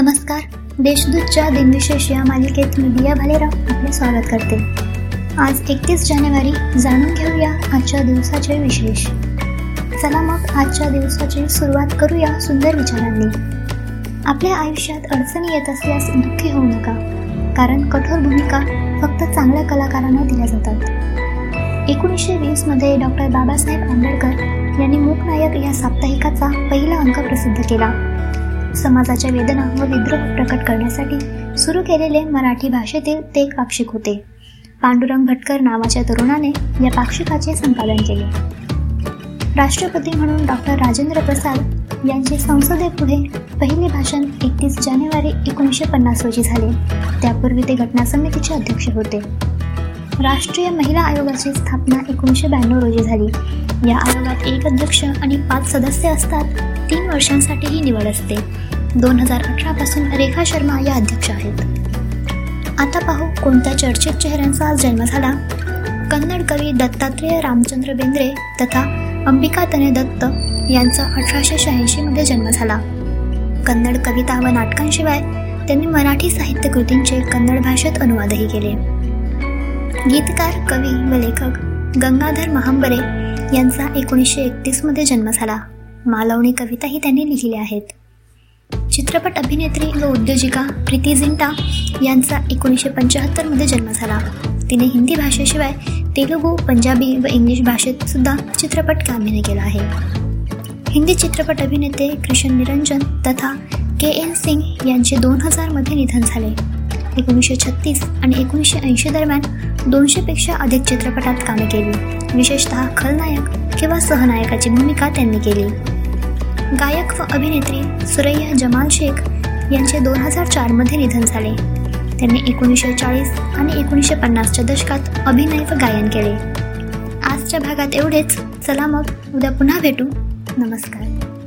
नमस्कार. देशदूतच्या दिनविशेष या मालिकेत मी दिया भालेराव आपले स्वागत करते. आज एकतीस जानेवारी जाणून घेऊया आजच्या दिवसाचे विशेष. चला मग आजच्या दिवसाची सुरुवात करूया सुंदर विचारांनी. आपल्या आयुष्यात अडचणी येत असल्यास दुःखी होऊ नका कारण कठोर भूमिका फक्त चांगल्या कलाकारांना दिल्या जातात. एकोणीसशे वीसमध्ये डॉक्टर बाबासाहेब आंबेडकर यांनी मूकनायक या साप्ताहिकाचा पहिला अंक प्रसिद्ध केला. समाजाच्या वेदना व विद्रोह प्रकट करण्यासाठी सुरू केलेले मराठी भाषेतील ते एक पाक्षिक होते. पांडुरंग भटकर नावाच्या तरुणाने या पाक्षिकाचे संपादन केले. राष्ट्रपती म्हणून डॉक्टर राजेंद्र प्रसाद यांचे संसदेपुढे पहिले भाषण एकतीस जानेवारी एकोणीसशे पन्नास रोजी झाले. त्यापूर्वी ते घटना समितीचे अध्यक्ष होते. राष्ट्रीय महिला आयोगाची स्थापना एकोणीसशे ब्याण्णव रोजी झाली. या आयोगात एक अध्यक्ष आणि पाच सदस्य असतात. तीन वर्षांसाठी ही निवड असते. दोन हजार अठरापासून रेखा शर्मा या अध्यक्ष आहेत. आता पाहू कोणत्या चर्चित चेहऱ्यांचा आज जन्म झाला कन्नड कवी दत्तात्रेय रामचंद्र बेंद्रे तथा अंबिका तने दत्त यांचा अठराशे शहाऐंशीमध्ये जन्म झाला. कन्नड कविता व नाटकांशिवाय त्यांनी मराठी साहित्य कृतींचे कन्नड भाषेत अनुवादही केले. गीतकार कवी व लेखक गंगाधर महांबरे यांचा एकोणीसशे एकतीसमध्ये जन्म झाला. मालवणी कविताही त्यांनी लिहिल्या आहेत. चित्रपट अभिनेत्री व उद्योजिका प्रीती झिंटा यांचा एकोणीसशे पंच्याहत्तरमध्ये जन्म झाला. तिने हिंदी भाषेशिवाय तेलुगू पंजाबी व इंग्लिश भाषेत सुद्धा चित्रपट कामिने केला आहे. हिंदी चित्रपट अभिनेते कृष्ण निरंजन तथा के एन सिंग यांचे दोन हजारमध्ये निधन झाले. एकोणीसशे छत्तीस आणि एकोणीसशे ऐंशी दरम्यान दोनशेपेक्षा अधिक चित्रपटात कामे केली. विशेषतः खलनायक किंवा सहनायकाची भूमिका त्यांनी केली. गायक व अभिनेत्री सुरैया जमाल शेख यांचे दोन हजार चारमध्ये निधन झाले. त्यांनी एकोणीसशे चाळीस आणि एकोणीसशे पन्नासच्या दशकात अभिनय व गायन केले. आजच्या भागात एवढेच. चला मग उद्या पुन्हा भेटू. नमस्कार.